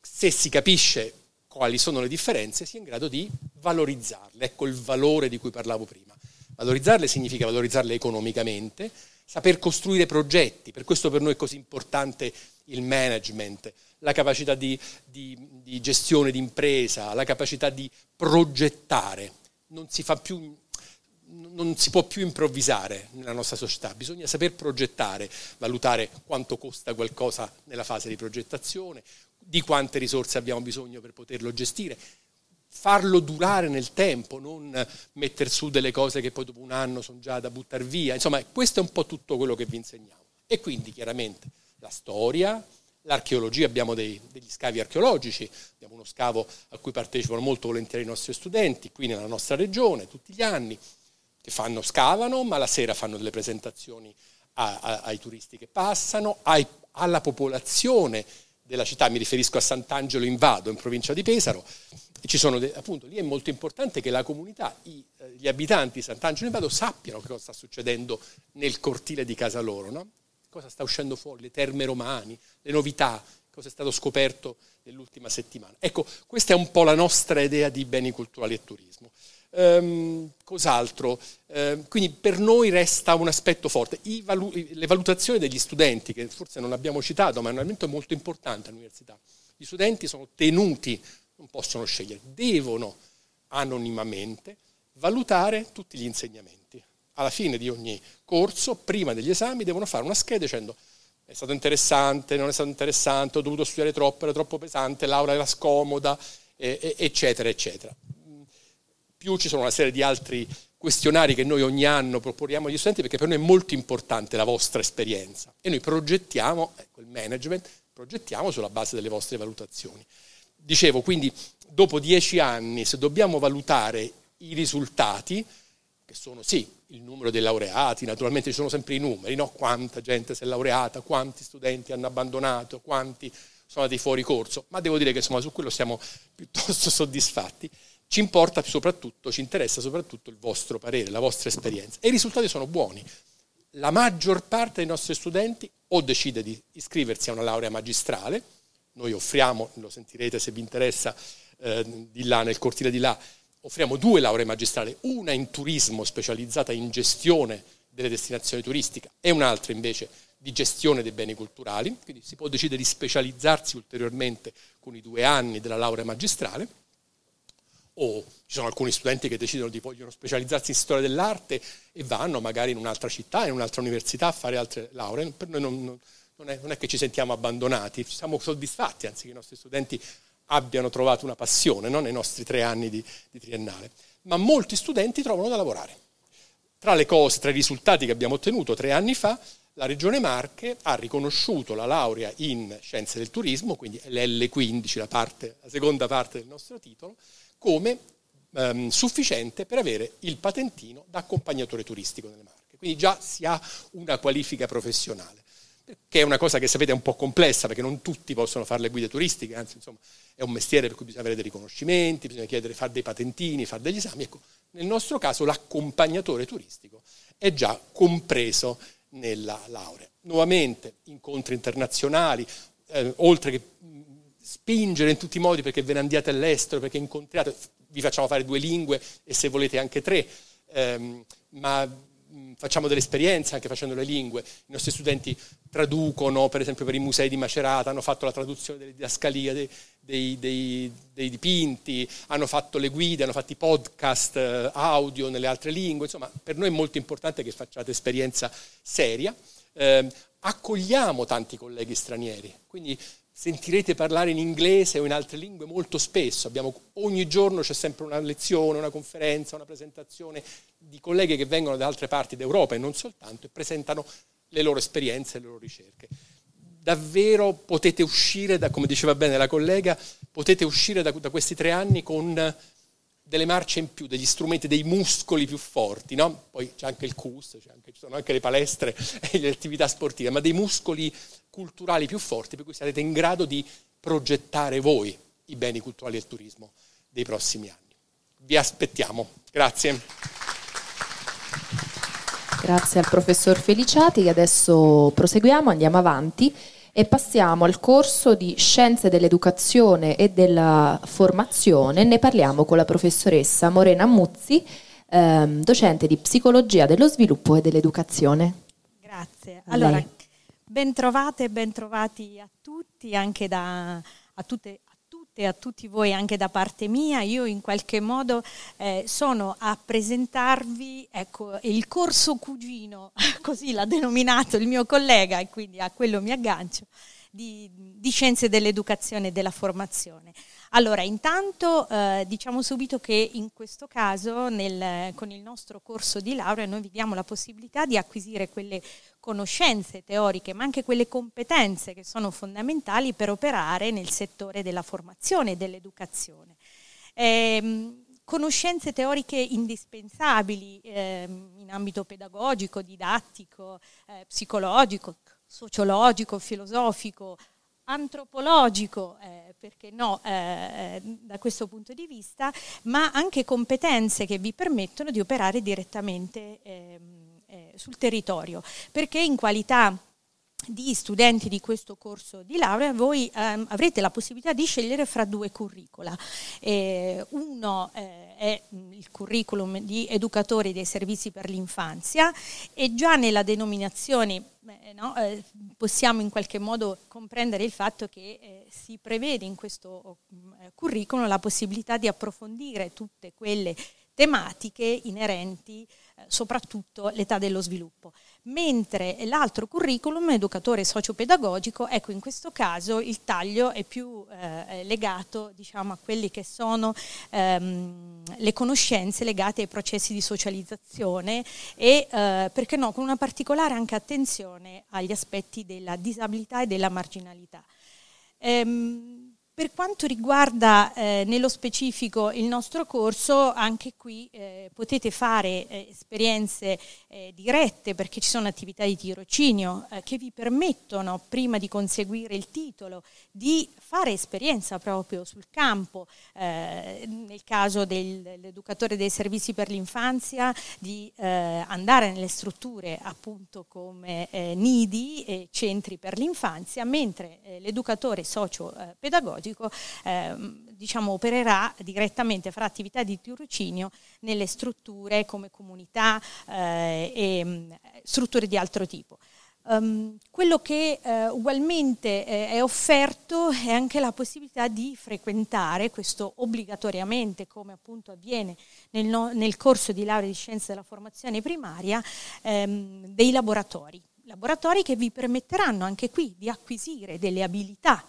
Se si capisce quali sono le differenze, si è in grado di valorizzarle. Ecco il valore di cui parlavo prima. Valorizzarle significa valorizzarle economicamente, saper costruire progetti, per questo per noi è così importante il management, la capacità di, di, di gestione di impresa, la capacità di progettare. Non si, più, non si può più improvvisare nella nostra società, bisogna saper progettare, valutare quanto costa qualcosa nella fase di progettazione, di quante risorse abbiamo bisogno per poterlo gestire, farlo durare nel tempo, non mettere su delle cose che poi dopo un anno sono già da buttare via. Insomma, questo è un po' tutto quello che vi insegniamo. E quindi chiaramente la storia, l'archeologia, abbiamo dei, degli scavi archeologici, abbiamo uno scavo a cui partecipano molto volentieri i nostri studenti, qui nella nostra regione, tutti gli anni, che fanno, scavano, ma la sera fanno delle presentazioni a, a, ai turisti che passano, ai, alla popolazione della città, mi riferisco a Sant'Angelo in Vado, in provincia di Pesaro, ci sono appunto lì è molto importante che la comunità, eh, gli abitanti di Sant'Angelo in Vado sappiano che cosa sta succedendo nel cortile di casa loro, no? cosa sta uscendo fuori, le terme romane, le novità, cosa è stato scoperto nell'ultima settimana. Ecco, questa è un po' la nostra idea di beni culturali e turismo. Um, cos'altro? Uh, quindi per noi resta un aspetto forte. Valu- le valutazioni degli studenti, che forse non abbiamo citato, ma è un elemento molto importante all'università. Gli studenti sono tenuti, non possono scegliere, devono anonimamente valutare tutti gli insegnamenti. Alla fine di ogni corso, prima degli esami, devono fare una scheda dicendo è stato interessante, non è stato interessante, ho dovuto studiare troppo, era troppo pesante, l'aula era scomoda, eccetera, eccetera più ci sono una serie di altri questionari che noi ogni anno proponiamo agli studenti perché per noi è molto importante la vostra esperienza e noi progettiamo, ecco il management, progettiamo sulla base delle vostre valutazioni. Dicevo, quindi dopo dieci anni se dobbiamo valutare i risultati, che sono sì il numero dei laureati, naturalmente ci sono sempre i numeri, no? quanta gente si è laureata, quanti studenti hanno abbandonato, quanti sono andati fuori corso, ma devo dire che insomma, su quello siamo piuttosto soddisfatti ci importa soprattutto, ci interessa soprattutto il vostro parere, la vostra esperienza. E i risultati sono buoni. La maggior parte dei nostri studenti o decide di iscriversi a una laurea magistrale, noi offriamo, lo sentirete se vi interessa, eh, di là nel cortile di là, offriamo due lauree magistrali, una in turismo specializzata in gestione delle destinazioni turistiche e un'altra invece di gestione dei beni culturali, quindi si può decidere di specializzarsi ulteriormente con i due anni della laurea magistrale o ci sono alcuni studenti che decidono di vogliono specializzarsi in storia dell'arte e vanno magari in un'altra città, in un'altra università a fare altre lauree. Per noi non, non, è, non è, che ci sentiamo abbandonati, siamo soddisfatti, anzi che i nostri studenti abbiano trovato una passione no? nei nostri tre anni di, di triennale. Ma molti studenti trovano da lavorare. Tra le cose, tra i risultati che abbiamo ottenuto tre anni fa, la Regione Marche ha riconosciuto la laurea in Scienze del Turismo, quindi l'L15, la, parte, la seconda parte del nostro titolo, come ehm, sufficiente per avere il patentino da accompagnatore turistico nelle Marche. Quindi già si ha una qualifica professionale, che è una cosa che sapete è un po' complessa perché non tutti possono fare le guide turistiche, anzi insomma è un mestiere per cui bisogna avere dei riconoscimenti, bisogna chiedere, fare dei patentini, fare degli esami. Ecco, nel nostro caso l'accompagnatore turistico è già compreso nella laurea. Nuovamente incontri internazionali, eh, oltre che spingere in tutti i modi perché ve ne andiate all'estero, perché incontriate, vi facciamo fare due lingue e se volete anche tre, ehm, ma mh, facciamo delle esperienze anche facendo le lingue. I nostri studenti traducono, per esempio per i musei di Macerata, hanno fatto la traduzione delle didascalie dei, dei, dei, dei dipinti, hanno fatto le guide, hanno fatto i podcast eh, audio nelle altre lingue, insomma per noi è molto importante che facciate esperienza seria. Eh, accogliamo tanti colleghi stranieri, quindi sentirete parlare in inglese o in altre lingue molto spesso. Abbiamo, ogni giorno c'è sempre una lezione, una conferenza, una presentazione di colleghi che vengono da altre parti d'Europa e non soltanto e presentano le loro esperienze e le loro ricerche. Davvero potete uscire, da, come diceva bene la collega, potete uscire da, da questi tre anni con delle marce in più, degli strumenti, dei muscoli più forti, no? Poi c'è anche il CUS, anche, ci sono anche le palestre e le attività sportive, ma dei muscoli culturali più forti per cui sarete in grado di progettare voi i beni culturali e il turismo dei prossimi anni. Vi aspettiamo. Grazie. Grazie al professor Feliciati, adesso proseguiamo, andiamo avanti e passiamo al corso di Scienze dell'Educazione e della Formazione. Ne parliamo con la professoressa Morena Muzzi, ehm, docente di Psicologia dello Sviluppo e dell'Educazione. Grazie. Allora, bentrovate e bentrovati a tutti, anche da, a tutte, e a tutti voi anche da parte mia. Io in qualche modo eh, sono a presentarvi ecco, il corso cugino, così l'ha denominato il mio collega e quindi a quello mi aggancio, di, di scienze dell'educazione e della formazione. Allora, intanto eh, diciamo subito che in questo caso nel, con il nostro corso di laurea noi vi diamo la possibilità di acquisire quelle conoscenze teoriche, ma anche quelle competenze che sono fondamentali per operare nel settore della formazione e dell'educazione. Eh, conoscenze teoriche indispensabili eh, in ambito pedagogico, didattico, eh, psicologico, sociologico, filosofico, antropologico, eh, perché no, eh, da questo punto di vista, ma anche competenze che vi permettono di operare direttamente ehm, eh, sul territorio, perché in qualità di studenti di questo corso di laurea voi ehm, avrete la possibilità di scegliere fra due curricula. Eh, uno eh, è il curriculum di educatori dei servizi per l'infanzia e già nella denominazione eh, no, eh, possiamo in qualche modo comprendere il fatto che eh, si prevede in questo eh, curriculum la possibilità di approfondire tutte quelle tematiche inerenti soprattutto l'età dello sviluppo. Mentre l'altro curriculum, educatore socio-pedagogico, ecco in questo caso il taglio è più eh, legato diciamo, a quelle che sono ehm, le conoscenze legate ai processi di socializzazione e eh, perché no, con una particolare anche attenzione agli aspetti della disabilità e della marginalità. Ehm, per quanto riguarda eh, nello specifico il nostro corso, anche qui eh, potete fare eh, esperienze eh, dirette perché ci sono attività di tirocinio eh, che vi permettono, prima di conseguire il titolo, di fare esperienza proprio sul campo, eh, nel caso del, dell'educatore dei servizi per l'infanzia, di andare nelle strutture appunto come nidi e centri per l'infanzia, mentre l'educatore socio-pedagogico pedagogico eh, diciamo, opererà direttamente, farà attività di tirocinio nelle strutture come comunità eh, e mm, strutture di altro tipo. Um, quello che eh, ugualmente eh, è offerto è anche la possibilità di frequentare, questo obbligatoriamente come appunto avviene nel, no, nel corso di laurea di scienze della formazione primaria, ehm, dei laboratori. Laboratori che vi permetteranno anche qui di acquisire delle abilità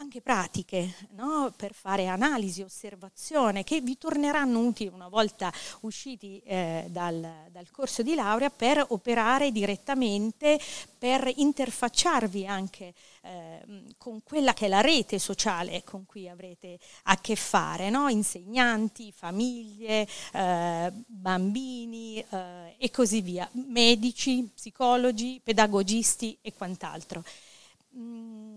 anche pratiche no? per fare analisi, osservazione, che vi torneranno utili una volta usciti eh, dal, dal, corso di laurea per operare direttamente, per interfacciarvi anche eh, con quella che è la rete sociale con cui avrete a che fare, no? insegnanti, famiglie, eh, bambini eh, e così via, medici, psicologi, pedagogisti e quant'altro. Mm,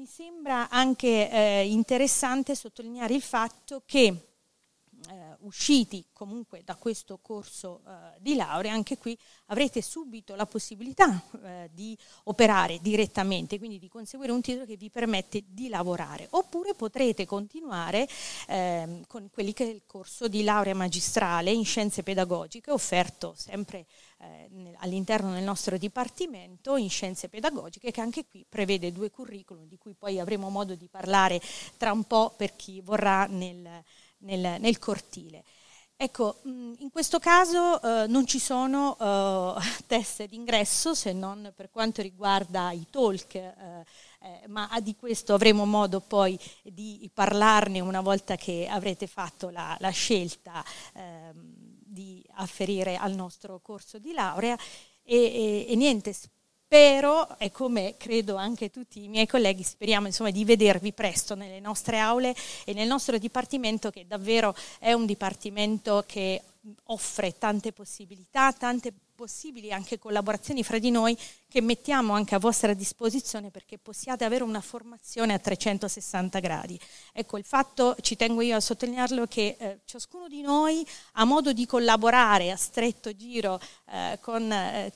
mi sembra anche eh, interessante sottolineare il fatto che eh, usciti comunque da questo corso eh, di laurea, anche qui avrete subito la possibilità eh, di operare direttamente, quindi di conseguire un titolo che vi permette di lavorare, oppure potrete continuare ehm, con quelli che è il corso di laurea magistrale in scienze pedagogiche, offerto sempre eh, all'interno del nostro dipartimento in scienze pedagogiche, che anche qui prevede due curriculum, di cui poi avremo modo di parlare tra un po' per chi vorrà nel nel, nel cortile. Ecco, in questo caso eh, non ci sono eh, test d'ingresso se non per quanto riguarda i talk, eh, eh, ma di questo avremo modo poi di parlarne una volta che avrete fatto la, la scelta ehm, di afferire al nostro corso di laurea. E, e, e niente, spero, e come credo anche tutti i miei colleghi, speriamo insomma, di vedervi presto nelle nostre aule e nel nostro dipartimento che davvero è un dipartimento che offre tante possibilità, tante possibili anche collaborazioni fra di noi che mettiamo anche a vostra disposizione perché possiate avere una formazione a 360 gradi. Ecco, il fatto, ci tengo io a sottolinearlo, che eh, ciascuno di noi ha modo di collaborare a stretto giro eh, con... Eh,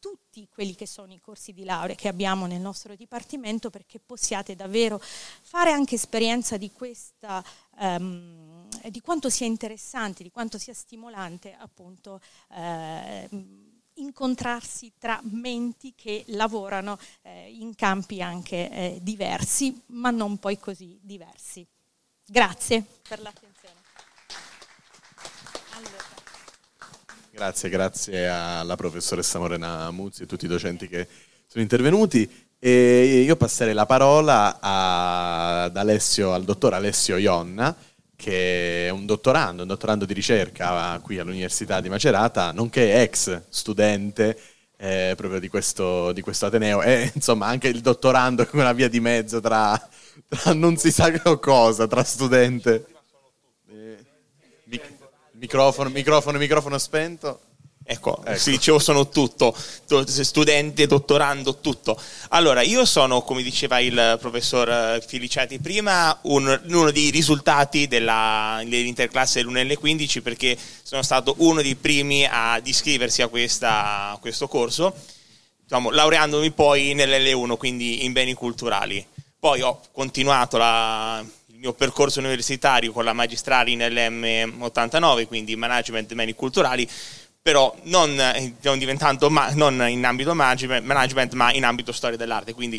tutti quelli che sono i corsi di laurea che abbiamo nel nostro dipartimento perché possiate davvero fare anche esperienza di questa um, di quanto sia interessante, di quanto sia stimolante appunto eh, incontrarsi tra menti che lavorano eh, in campi anche eh, diversi, ma non poi così diversi. Grazie per l'attenzione. Grazie, grazie alla professoressa Morena Muzzi e tutti i docenti che sono intervenuti. E io passerei la parola ad Alessio, al dottor Alessio Ionna, che è un dottorando, un dottorando di ricerca qui all'Università di Macerata, nonché ex studente eh, proprio di questo, di questo, Ateneo e insomma anche il dottorando con una via di mezzo tra, tra non si sa cosa, tra studente. Eh, Microfono, microfono, microfono spento. Ecco, ecco. si dicevo sono tutto, studente, dottorando, tutto. Allora, io sono, come diceva il professor Feliciati prima, un, uno dei risultati della, dell'interclasse dell'1L15 perché sono stato uno dei primi ad iscriversi a, questa, a questo corso, diciamo, laureandomi poi nell'L1, quindi in beni culturali. Poi ho continuato la, il mio percorso universitario con la magistrale in LM89, quindi management beni culturali, però non, non diventando ma, non in ambito management, ma in ambito storia dell'arte, quindi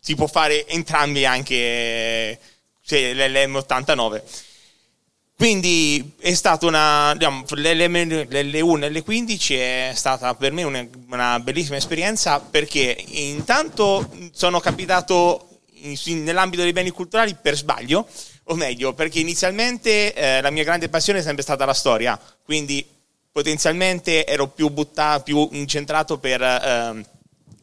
si può fare entrambi anche cioè, l'LM89. Quindi è stata una, diciamo, l'L1 e l'L15 è stata per me una, una, bellissima esperienza perché intanto sono capitato in, nell'ambito dei beni culturali per sbaglio, o meglio, perché inizialmente eh, la mia grande passione è sempre stata la storia, quindi potenzialmente ero più, buttato, più incentrato per, eh,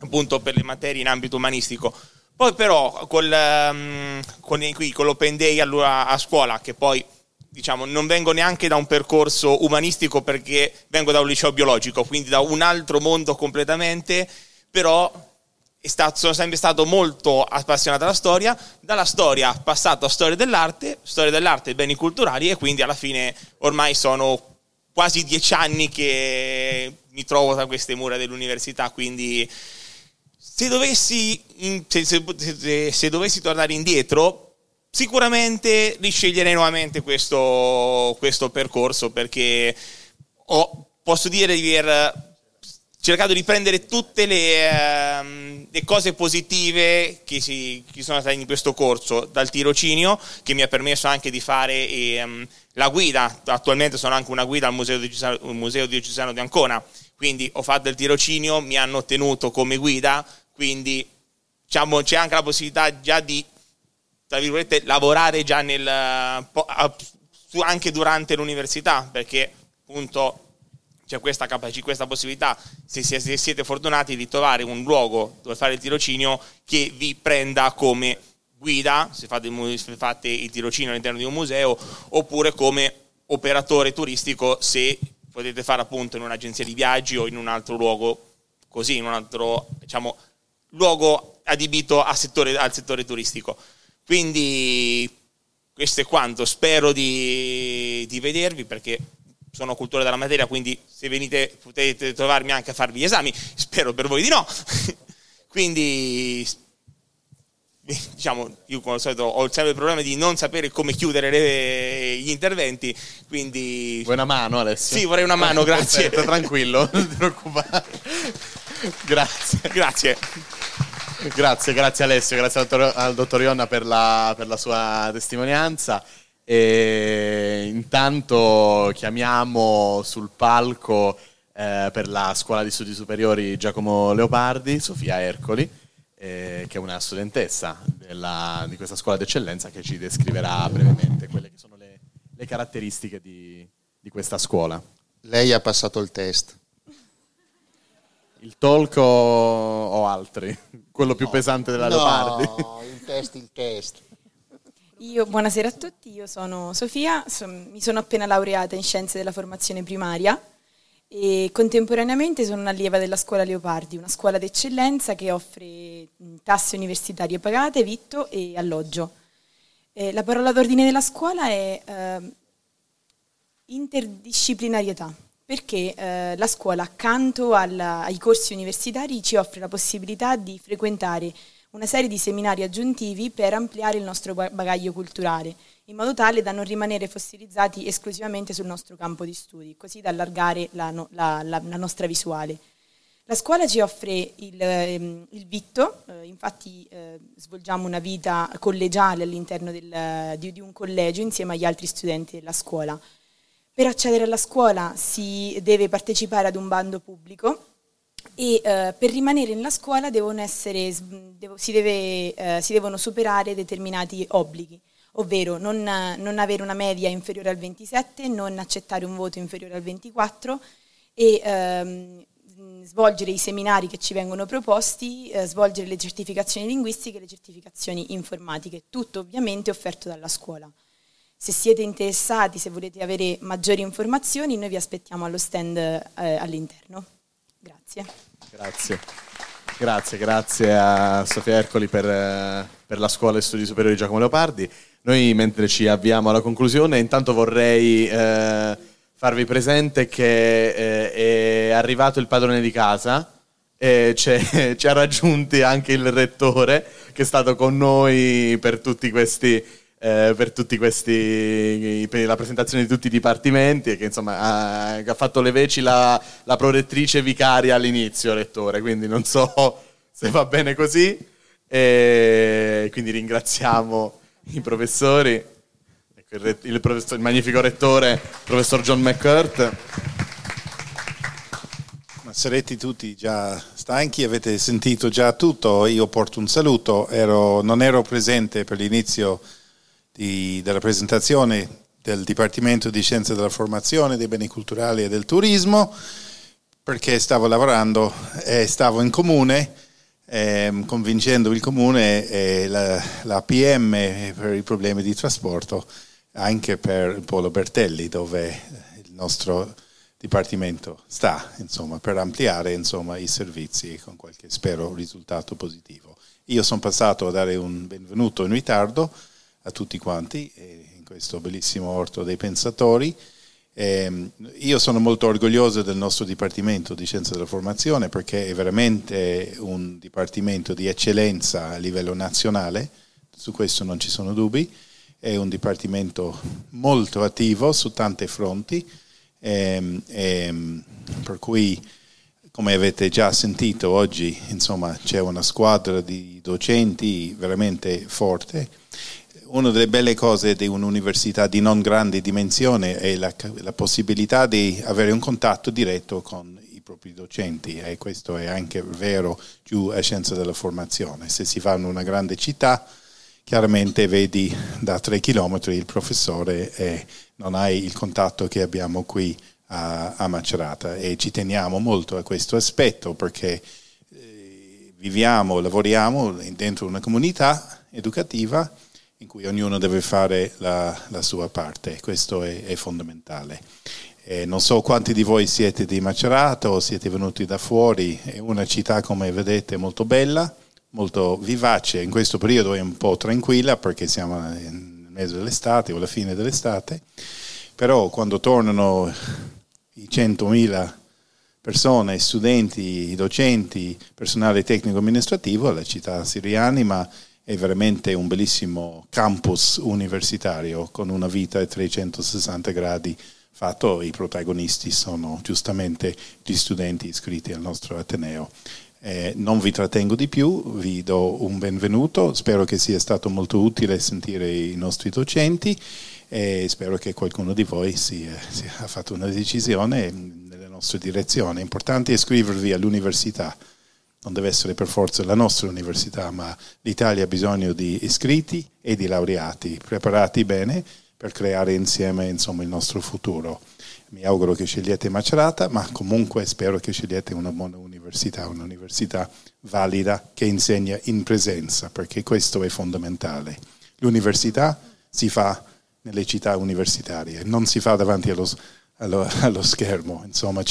appunto per le materie in ambito umanistico. Poi però col, um, con, qui, con l'Open Day allora, a scuola, che poi diciamo, non vengo neanche da un percorso umanistico perché vengo da un liceo biologico, quindi da un altro mondo completamente, però stato, sono sempre stato molto appassionato alla storia, dalla storia passato a storia dell'arte, storia dell'arte e beni culturali e quindi alla fine ormai sono quasi dieci anni che mi trovo tra queste mura dell'università, quindi se dovessi, se, se, se dovessi tornare indietro, sicuramente risceglierei nuovamente questo, questo percorso perché ho, posso dire di aver cercato di prendere tutte le, um, le cose positive che, si, che, sono state in questo corso, dal tirocinio che mi ha permesso anche di fare um, la guida, attualmente sono anche una guida al Museo Diocesano, di Ancona, quindi ho fatto il tirocinio, mi hanno tenuto come guida, quindi diciamo, c'è anche la possibilità già di tra virgolette, lavorare già nel, anche durante l'università, perché appunto c'è questa capacità, questa possibilità, se, siete fortunati, di trovare un luogo dove fare il tirocinio che vi prenda come guida, se fate, se fate il tirocinio all'interno di un museo, oppure come operatore turistico se potete fare appunto in un'agenzia di viaggi o in un altro luogo così, in un altro diciamo, luogo adibito settore, al settore turistico. Quindi questo è quanto, spero di, di vedervi perché sono cultore della materia, quindi se venite potete trovarmi anche a farvi gli esami, spero per voi di no. quindi diciamo, io come al solito ho sempre il problema di non sapere come chiudere le, gli interventi, quindi... Vuoi una mano Alessio? Sì, vorrei una mano, grazie. Perfetto, tranquillo, non ti preoccupare. Grazie. Grazie. Grazie, grazie Alessio, grazie al dottor, al dottor Ionna per la, per la sua testimonianza. E intanto chiamiamo sul palco eh, per la scuola di studi superiori Giacomo Leopardi, Sofia Ercoli, eh, che è una studentessa della, di questa scuola d'eccellenza che ci descriverà brevemente quelle che sono le, le caratteristiche di, di questa scuola. Lei ha passato il test. Il talk o, o altri? Quello più no, pesante della no, Leopardi? No, il test, il test. Io, buonasera a tutti, io sono Sofia, son, mi sono appena laureata in Scienze della Formazione Primaria e contemporaneamente sono un'allieva della Scuola Leopardi, una scuola d'eccellenza che offre tasse universitarie pagate, vitto e alloggio. Eh, la parola d'ordine della scuola è eh, interdisciplinarietà, perché eh, la scuola accanto alla, ai corsi universitari ci offre la possibilità di frequentare una serie di seminari aggiuntivi per ampliare il nostro bagaglio culturale, in modo tale da non rimanere fossilizzati esclusivamente sul nostro campo di studi, così da allargare la, no, la, la, la nostra visuale. La scuola ci offre il, ehm, il vitto, eh, infatti eh, svolgiamo una vita collegiale all'interno del, di, di un collegio insieme agli altri studenti della scuola. Per accedere alla scuola si deve partecipare ad un bando pubblico e eh, per rimanere nella scuola essere, devo, si, deve, eh, si, devono superare determinati obblighi, ovvero non, non, avere una media inferiore al 27, non accettare un voto inferiore al 24 e ehm, svolgere i seminari che ci vengono proposti, eh, svolgere le certificazioni linguistiche e le certificazioni informatiche, tutto ovviamente offerto dalla scuola. Se siete interessati, se volete avere maggiori informazioni, noi vi aspettiamo allo stand eh, all'interno. Grazie. Grazie. Grazie, grazie a Sofia Ercoli per, eh, per la Scuola e Studi Superiori Giacomo Leopardi. Noi mentre ci avviamo alla conclusione, intanto vorrei eh, farvi presente che eh, è arrivato il padrone di casa e ci ha raggiunti anche il rettore che è stato con noi per tutti questi eh, per questi per la presentazione di tutti i dipartimenti che insomma ha, ha fatto le veci la, la prorettrice vicaria all'inizio rettore quindi non so se va bene così. E quindi ringraziamo i professori ecco, il, il, il magnifico rettore professor John McCurt. Sarete tutti già stanchi, avete sentito già tutto, io porto un saluto, ero, non ero presente per l'inizio di, della presentazione del Dipartimento di Scienze della Formazione, dei Beni Culturali e del Turismo, perché stavo lavorando e stavo in comune, eh, convincendo il comune e la, la PM per i problemi di trasporto, anche per il Polo Bertelli, dove il nostro Dipartimento sta, insomma, per ampliare insomma, i servizi con qualche, spero, risultato positivo. Io sono passato a dare un benvenuto in ritardo a tutti quanti in questo bellissimo orto dei pensatori. Eh, io sono molto orgoglioso del nostro Dipartimento di Scienza della Formazione perché è veramente un dipartimento di eccellenza a livello nazionale, su questo non ci sono dubbi, è un dipartimento molto attivo su tanti fronti e, e, per cui come avete già sentito oggi insomma, c'è una squadra di docenti veramente forte. Una delle belle cose di un'università di non grande dimensione è la, la possibilità di avere un contatto diretto con i propri docenti e questo è anche vero giù a scienza della formazione. Se si va in una grande città chiaramente vedi da tre chilometri il professore e non hai il contatto che abbiamo qui a, a Macerata e ci teniamo molto a questo aspetto perché eh, viviamo, lavoriamo dentro una comunità educativa in cui ognuno deve fare la, la sua parte, questo è, è fondamentale. Eh, non so quanti di voi siete di Macerata o siete venuti da fuori, è una città come vedete molto bella, molto vivace, in questo periodo è un po' tranquilla perché siamo nel mese dell'estate o alla fine dell'estate, però quando tornano i 100.000 persone, studenti, docenti, personale tecnico amministrativo, la città sirianima è veramente un bellissimo campus universitario con una vita a 360 gradi fatto, i protagonisti sono giustamente gli studenti iscritti al nostro Ateneo. Eh, non vi trattengo di più, vi do un benvenuto, spero che sia stato molto utile sentire i nostri docenti e spero che qualcuno di voi si, si ha fatto una decisione nella nostra direzione. Importante è iscrivervi all'università, non deve essere per forza la nostra università, ma l'Italia ha bisogno di iscritti e di laureati, preparati bene per creare insieme insomma, il nostro futuro mi auguro che scegliete Macerata, ma comunque spero che scegliete una buona università, un'università valida che insegna in presenza, perché questo è fondamentale. L'università si fa nelle città universitarie, non si fa davanti allo, allo, allo schermo, insomma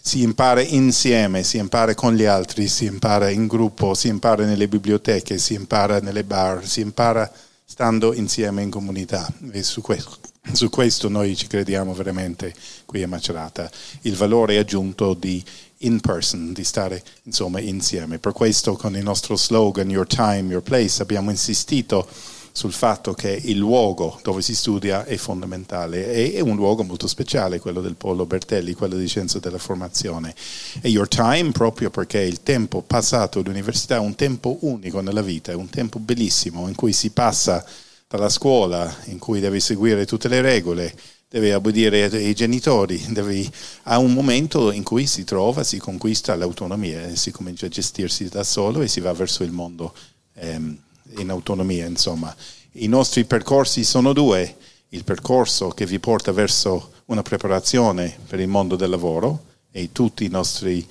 si impara insieme, si impara con gli altri, si impara in gruppo, si impara nelle biblioteche, si impara nelle bar, si impara stando insieme in comunità. E su questo su questo noi ci crediamo veramente qui a Macerata, il valore aggiunto di in person, di stare insomma insieme. Per questo con il nostro slogan Your Time, Your Place abbiamo insistito sul fatto che il luogo dove si studia è fondamentale e è un luogo molto speciale, quello del Polo Bertelli, quello di Scienza della Formazione. E Your Time proprio perché il tempo passato all'università è un tempo unico nella vita, è un tempo bellissimo in cui si passa dalla scuola in cui devi seguire tutte le regole, devi obbedire ai genitori, devi, ha un momento in cui si trova, si conquista l'autonomia, si comincia a gestirsi da solo e si va verso il mondo ehm, in autonomia. Insomma. I nostri percorsi sono due, il percorso che vi porta verso una preparazione per il mondo del lavoro e tutti i nostri,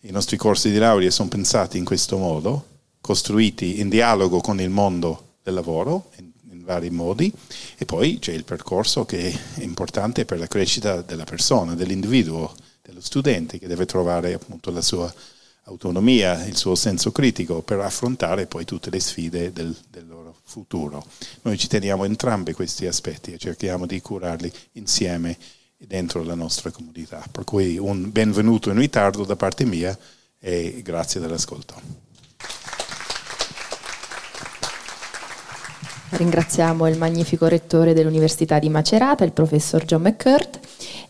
i nostri corsi di laurea sono pensati in questo modo, costruiti in dialogo con il mondo del lavoro, vari modi e poi c'è il percorso che è importante per la crescita della persona, dell'individuo, dello studente che deve trovare appunto la sua autonomia, il suo senso critico per affrontare poi tutte le sfide del, del loro futuro. Noi ci teniamo entrambi questi aspetti e cerchiamo di curarli insieme dentro la nostra comunità. Per cui un benvenuto in ritardo da parte mia e grazie dell'ascolto. Ringraziamo il magnifico rettore dell'Università di Macerata, il professor John McCurt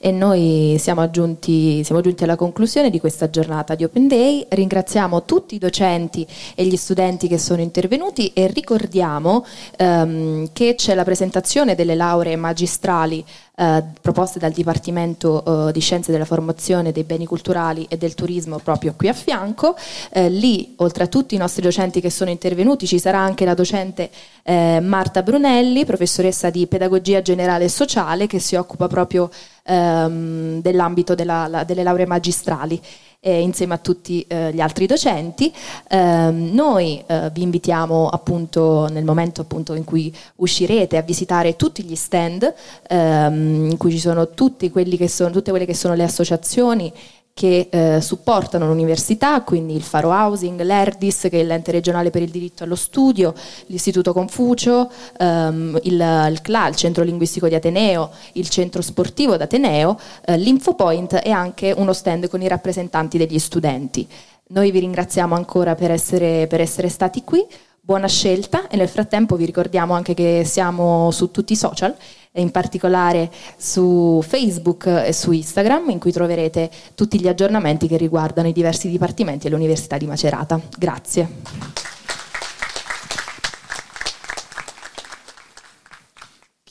e noi siamo giunti, siamo giunti alla conclusione di questa giornata di Open Day. Ringraziamo tutti i docenti e gli studenti che sono intervenuti e ricordiamo ehm, che c'è la presentazione delle lauree magistrali eh, proposte dal Dipartimento eh, di Scienze della Formazione dei Beni Culturali e del Turismo proprio qui a fianco. Eh, lì, oltre a tutti i nostri docenti che sono intervenuti, ci sarà anche la docente eh, Marta Brunelli, professoressa di Pedagogia Generale e Sociale, che si occupa proprio ehm, dell'ambito della, la, delle lauree magistrali eh, insieme a tutti eh, gli altri docenti. Eh, noi vi invitiamo appunto nel momento appunto in cui uscirete a visitare tutti gli stand ehm, in cui ci sono, sono tutte quelle che sono le associazioni che eh, supportano l'università, quindi il Faro Housing, l'ERDIS, che è l'ente regionale per il diritto allo studio, l'Istituto Confucio, ehm, il, il, CLA, il Centro Linguistico di Ateneo, il Centro Sportivo d'Ateneo, eh, l'Infopoint e anche uno stand con i rappresentanti degli studenti. Noi vi ringraziamo ancora per essere, per essere stati qui, buona scelta e nel frattempo vi ricordiamo anche che siamo su tutti i social in particolare su Facebook e su Instagram, in cui troverete tutti gli aggiornamenti che riguardano i diversi dipartimenti e l'Università di Macerata. Grazie.